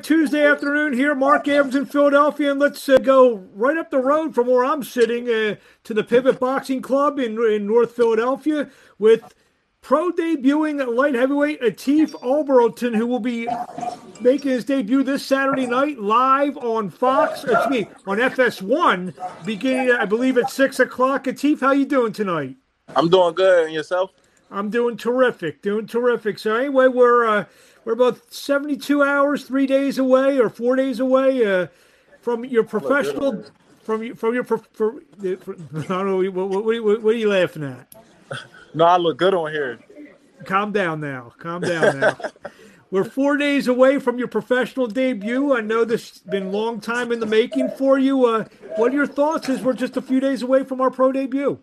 Tuesday afternoon here, Marc Abrams in Philadelphia, and let's uh, go right up the road from where I'm sitting uh, to the Pivot Boxing Club in, in North Philadelphia with pro debuting light heavyweight Atif Oberlton, who will be making his debut this Saturday night live on Fox, excuse me, on FS1, beginning, I believe, at 6 o'clock. Atif, how you doing tonight? I'm doing good. And yourself? I'm doing terrific, doing terrific. So anyway, we're uh, we're about 72 hours, three days away, or four days away uh, from your professional, from from your for, for, for, I don't know what, what, what, what are you laughing at? No, I look good on here. Calm down now. Calm down now. We're four days away from your professional debut. I know this has been a long time in the making for you. Uh, what are your thoughts as we're just a few days away from our pro debut?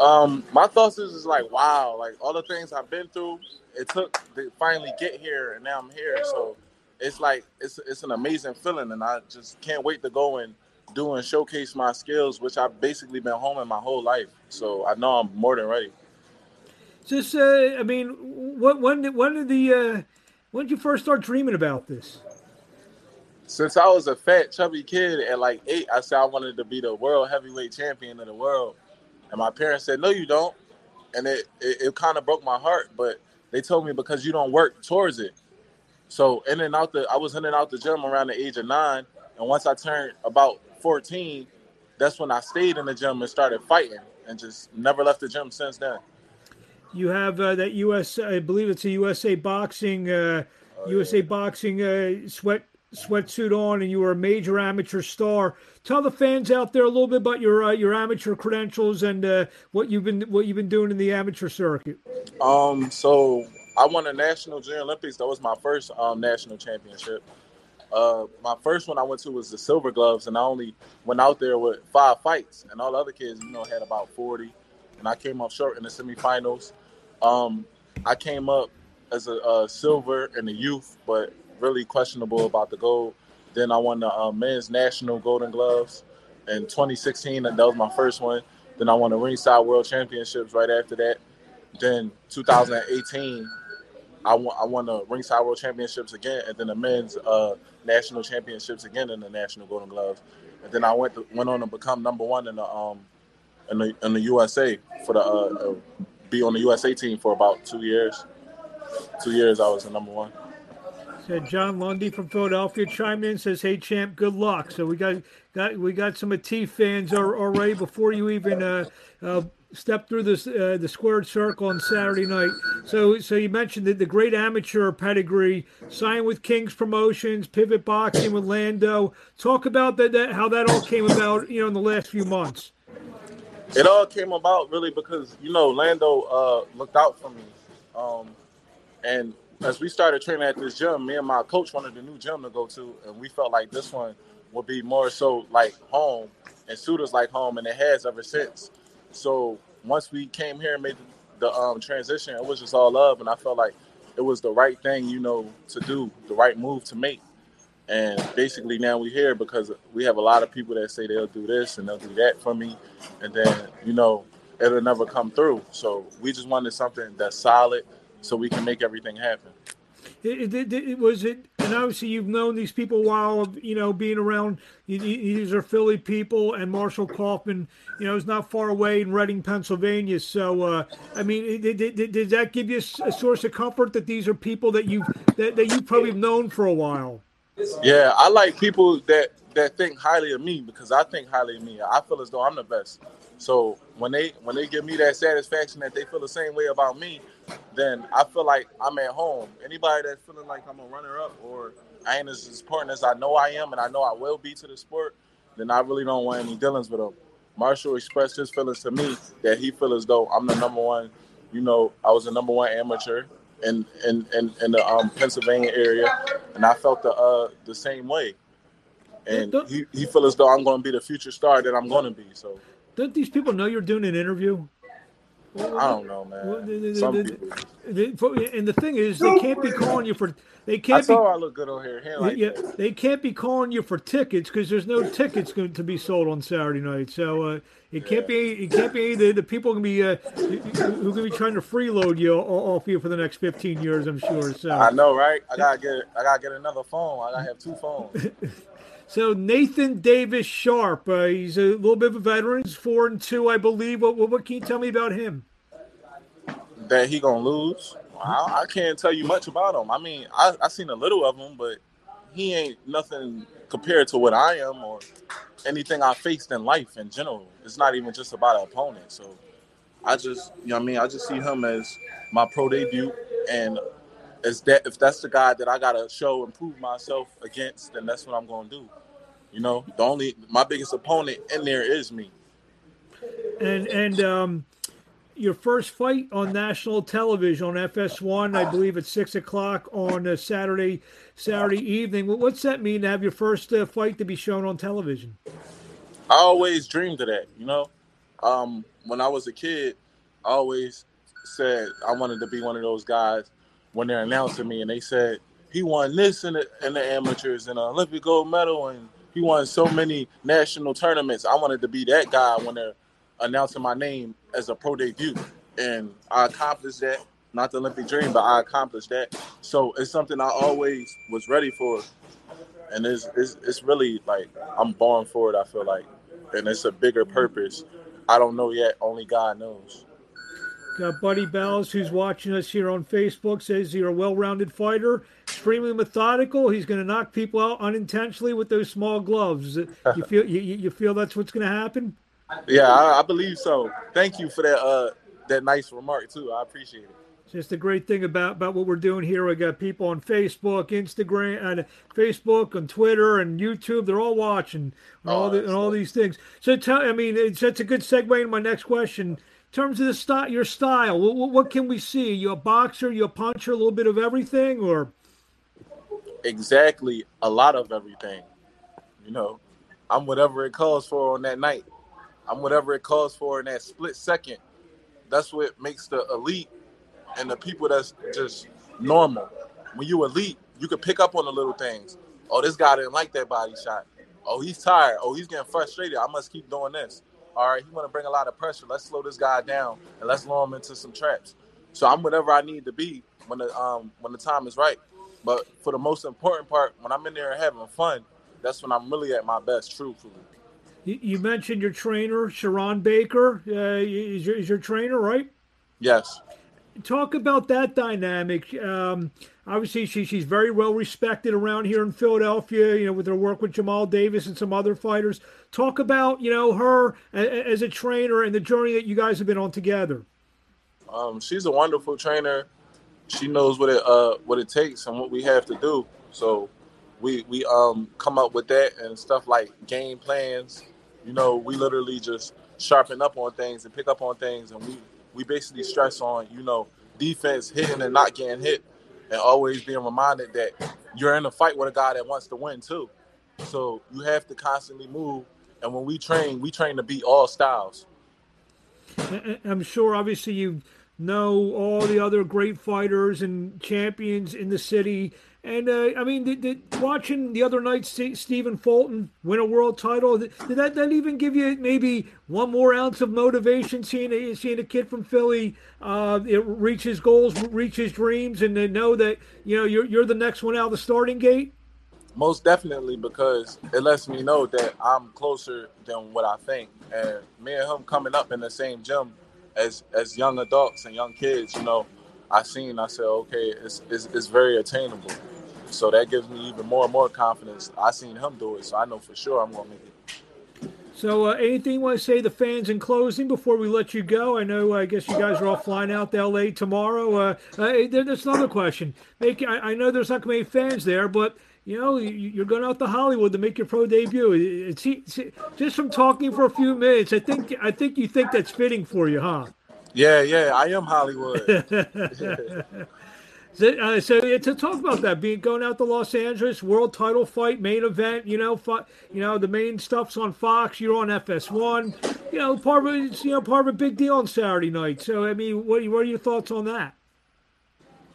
Um, my thoughts is, is like, wow, like all the things I've been through, it took to finally get here, and now I'm here. So it's like it's it's an amazing feeling, and I just can't wait to go and do and showcase my skills, which I've basically been homing my whole life. So I know I'm more than ready. Just, uh, I mean, what when did when did the uh, when did you first start dreaming about this? Since I was a fat, chubby kid at like eight, I said I wanted to be the world heavyweight champion of the world, and my parents said, "No, you don't," and it it, it kind of broke my heart. But they told me because you don't work towards it. So in and out the, I was in and out the gym around the age of nine, and once I turned about fourteen, that's when I stayed in the gym and started fighting, and just never left the gym since then. You have uh, that US, I believe it's a USA Boxing, uh, oh, USA yeah. Boxing uh, sweat sweatsuit on, and you were a major amateur star. Tell the fans out there a little bit about your uh, your amateur credentials and uh, what you've been what you've been doing in the amateur circuit. Um, so I won a national junior Olympics. That was my first um, national championship. Uh, my first one I went to was the Silver Gloves, and I only went out there with five fights, and all the other kids, you know, had about forty, and I came up short in the semifinals. Um, I came up as a, a silver in the youth, but really questionable about the gold. Then I won the uh, men's national Golden Gloves in 2016, and that was my first one. Then I won the Ringside World Championships right after that. Then 2018, I won, I won the Ringside World Championships again, and then the men's uh, national championships again in the national Golden Gloves. And then I went to, went on to become number one in the um in the in the USA for the uh, uh, be on the USA team for about two years. Two years I was the number one. Said John Lundy from Philadelphia chimed in says, "Hey champ, good luck." So we got got we got some Atif fans already before you even uh, uh, step through this uh, the squared circle on Saturday night. So so you mentioned that the great amateur pedigree, signed with Kings Promotions, Pivot Boxing with Lando. Talk about that, that how that all came about. You know, in the last few months. It all came about really because you know Lando uh, looked out for me, um, and as we started training at this gym, me and my coach wanted a new gym to go to, and we felt like this one would be more so like home and suit us like home, and it has ever since. So once we came here and made the, the um, transition, it was just all love, and I felt like it was the right thing, you know, to do, the right move to make. And basically now we're here because we have a lot of people that say they'll do this and they'll do that for me, and then you know it'll never come through. So we just wanted something that's solid, so we can make everything happen. It, it, it, was it, and obviously you've known these people while you know being around. These are Philly people, and Marshall Kauffman, you know, is not far away in Reading, Pennsylvania. So, uh, I mean, did, did, did, that give you a source of comfort that these are people that you that, that you probably known for a while? Yeah, I like people that that think highly of me because I think highly of me. I feel as though I'm the best. So when they when they give me that satisfaction that they feel the same way about me, then I feel like I'm at home. Anybody that's feeling like I'm a runner up or I ain't as important as I know I am and I know I will be to the sport, then I really don't want any dealings with them. Marshall expressed his feelings to me that he feel as though I'm the number one. You know, I was the number one amateur in in in, in the um, Pennsylvania area, and I felt the uh, the same way. And he, he feel as though I'm going to be the future star that I'm going to be. So don't these people know you're doing an interview? I don't know, man. Some people. And the thing is, they can't be calling you for they can't. I saw be, I look good on here. Like yeah, they can't be calling you for tickets because there's no tickets going to be sold on Saturday night. So uh, it can't be. It can't be the, the people going to be uh, who going to be trying to freeload you off you for the next 15 years. I'm sure. So I know, right? I gotta get. I gotta get another phone. I gotta have two phones. So Nathan Davis Sharp, uh, he's a little bit of a veteran. He's four and two, I believe. What, what, what can you tell me about him? That he gonna lose. I, I can't tell you much about him. I mean, I I seen a little of him, but he ain't nothing compared to what I am or anything I faced in life in general. It's not even just about an opponent. So I just, you know, what I mean, I just see him as my pro debut, and as that if that's the guy that I gotta show and prove myself against, then that's what I'm gonna do. You know, the only my biggest opponent in there is me. And and um, your first fight on national television on FS1, I believe at six o'clock on a Saturday Saturday evening. What's that mean to have your first uh, fight to be shown on television? I always dreamed of that. You know, um, when I was a kid, I always said I wanted to be one of those guys when they're announcing me and they said he won this in the, in the amateurs and an Olympic gold medal and he won so many national tournaments. I wanted to be that guy when they're announcing my name as a pro debut, and I accomplished that. Not the Olympic dream, but I accomplished that. So it's something I always was ready for, and it's it's, it's really like I'm born for it. I feel like, and it's a bigger purpose. I don't know yet. Only God knows. Got Buddy Bells, who's watching us here on Facebook, says you're a well-rounded fighter, extremely methodical. He's going to knock people out unintentionally with those small gloves. Uh, you feel you, you feel that's what's going to happen? Yeah, I, I, believe so. Thank you for that uh, that nice remark too. I appreciate it. Just a great thing about, about what we're doing here. We got people on Facebook, Instagram, and Facebook, and Twitter, and YouTube. They're all watching and oh, all the, and all these things. So tell, I mean, it's that's a good segue into my next question terms of the style, your style, what, what, can we see? You a boxer? You a puncher? A little bit of everything, or exactly a lot of everything. You know, I'm whatever it calls for on that night. I'm whatever it calls for in that split second. That's what makes the elite and the people that's just normal. When you elite, you can pick up on the little things. Oh, this guy didn't like that body shot. Oh, he's tired. Oh, he's getting frustrated. I must keep doing this all right, he want to bring a lot of pressure. Let's slow this guy down and let's lure him into some traps. So I'm whatever I need to be when the um when the time is right. But for the most important part, when I'm in there having fun, that's when I'm really at my best, truthfully. You mentioned your trainer, Sharon Baker. Uh, is, your, is your trainer, right? Yes. Talk about that dynamic. Um, obviously, she, she's very well respected around here in Philadelphia, you know, with her work with Jamal Davis and some other fighters. Talk about, you know, her as a trainer and the journey that you guys have been on together. Um, she's a wonderful trainer. She knows what it uh, what it takes and what we have to do. So we we um come up with that and stuff like game plans. You know, we literally just sharpen up on things and pick up on things, and we we basically stress on you know defense hitting and not getting hit, and always being reminded that you're in a fight with a guy that wants to win too. So you have to constantly move and when we train, we train to beat all styles. I'm sure, obviously, you know all the other great fighters and champions in the city. And uh, I mean, did, did, watching the other night Stephen Fulton win a world title, did that, that even give you maybe one more ounce of motivation seeing a, seeing a kid from Philly uh, reach his goals, reach his dreams, and then know that you know you're you're the next one out of the starting gate? Most definitely, because it lets me know that I'm closer than what I think. And me and him coming up in the same gym as as young adults and young kids, you know, I seen. I said, okay, it's it's, it's very attainable. So that gives me even more and more confidence. I seen him do it, so I know for sure I'm gonna make it. So, uh, anything you want to say the fans in closing before we let you go? I know, I guess you guys are all flying out to LA tomorrow. Uh, uh, there's another question. Make, I, I know there's not going to be fans there, but you know, you're going out to Hollywood to make your pro debut. It's, it's, just from talking for a few minutes, I think I think you think that's fitting for you, huh? Yeah, yeah, I am Hollywood. so, uh, so to talk about that, being going out to Los Angeles, world title fight, main event. You know, you know the main stuff's on Fox. You're on FS1. You know, part of it's you know part of a big deal on Saturday night. So I mean, what what are your thoughts on that?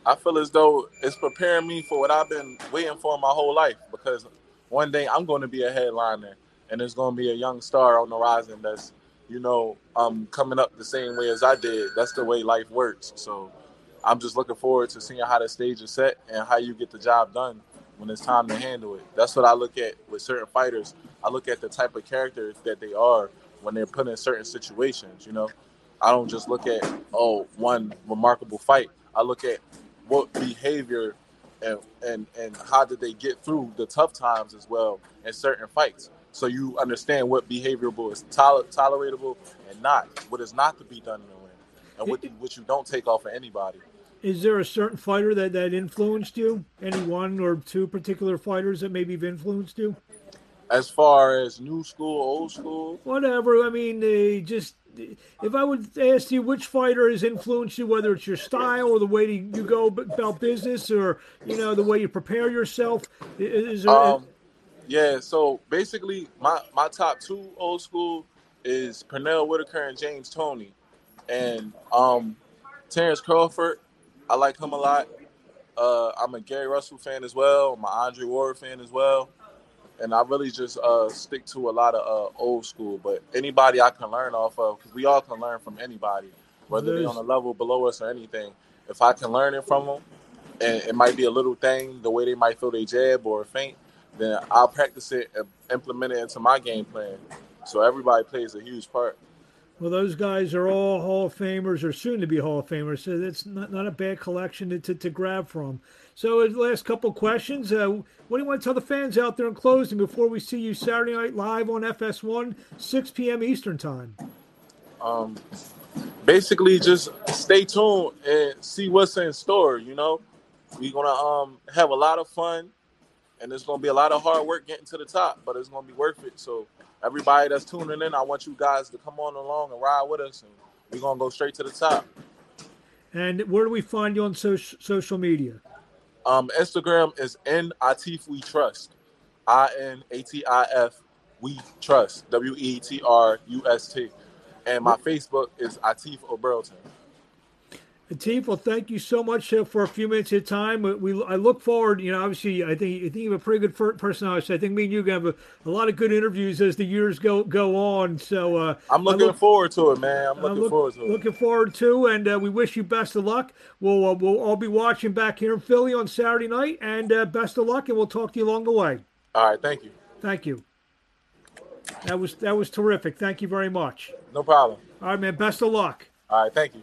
I feel as though it's preparing me for what I've been waiting for my whole life because one day I'm going to be a headliner and there's going to be a young star on the horizon that's, you know, um, coming up the same way as I did. That's the way life works. So I'm just looking forward to seeing how the stage is set and how you get the job done when it's time to handle it. That's what I look at with certain fighters. I look at the type of characters that they are when they're put in certain situations, you know. I don't just look at oh one remarkable fight. I look at what behavior and and and how did they get through the tough times as well in certain fights. So you understand what behaviorable is toler- tolerable and not what is not to be done in the ring, and what you, what you don't take off of anybody. Is there a certain fighter that, that influenced you? Any one or two particular fighters that maybe have influenced you? As far as new school, old school, whatever. I mean, they just if I would ask you which fighter has influenced you, whether it's your style or the way you go about business, or you know the way you prepare yourself, is there? Um, yeah. So basically, my my top two old school is Pernell Whitaker and James Toney, and um, Terrence Crawford. I like him a lot. Uh, I'm a Gary Russell fan as well. I'm an Andre Ward fan as well and I really just uh, stick to a lot of uh, old school. But anybody I can learn off of, because we all can learn from anybody, whether they're on a level below us or anything. If I can learn it from them, and it might be a little thing, the way they might throw their jab or feint, then I'll practice it and implement it into my game plan. So everybody plays a huge part. Well, those guys are all Hall of Famers or soon to be Hall of Famers, so that's not, not a bad collection to, to, to grab from. So, last couple questions. Uh, what do you want to tell the fans out there in closing before we see you Saturday night live on FS1, 6 p.m. Eastern Time? Um, basically, just stay tuned and see what's in store. You know, we're gonna um have a lot of fun, and it's gonna be a lot of hard work getting to the top, but it's gonna be worth it. So, everybody that's tuning in, I want you guys to come on along and ride with us, and we're gonna go straight to the top. And where do we find you on social social media? Um, Instagram is N Atif We Trust. I N A T I F We Trust. W E T R U S T. And my Facebook is Atif Oberlton. Atif, well, thank you so much for a few minutes of time. We, I look forward. You know, obviously, I think I think you have a pretty good personality. I think me and you have a, a, lot of good interviews as the years go go on. So uh, I'm looking look, forward to it, man. I'm looking look, forward to it. Looking forward to, and uh, we wish you best of luck. We'll uh, we'll all be watching back here in Philly on Saturday night, and uh, best of luck. And we'll talk to you along the way. All right, thank you. Thank you. That was that was terrific. Thank you very much. No problem. All right, man. Best of luck. All right, thank you.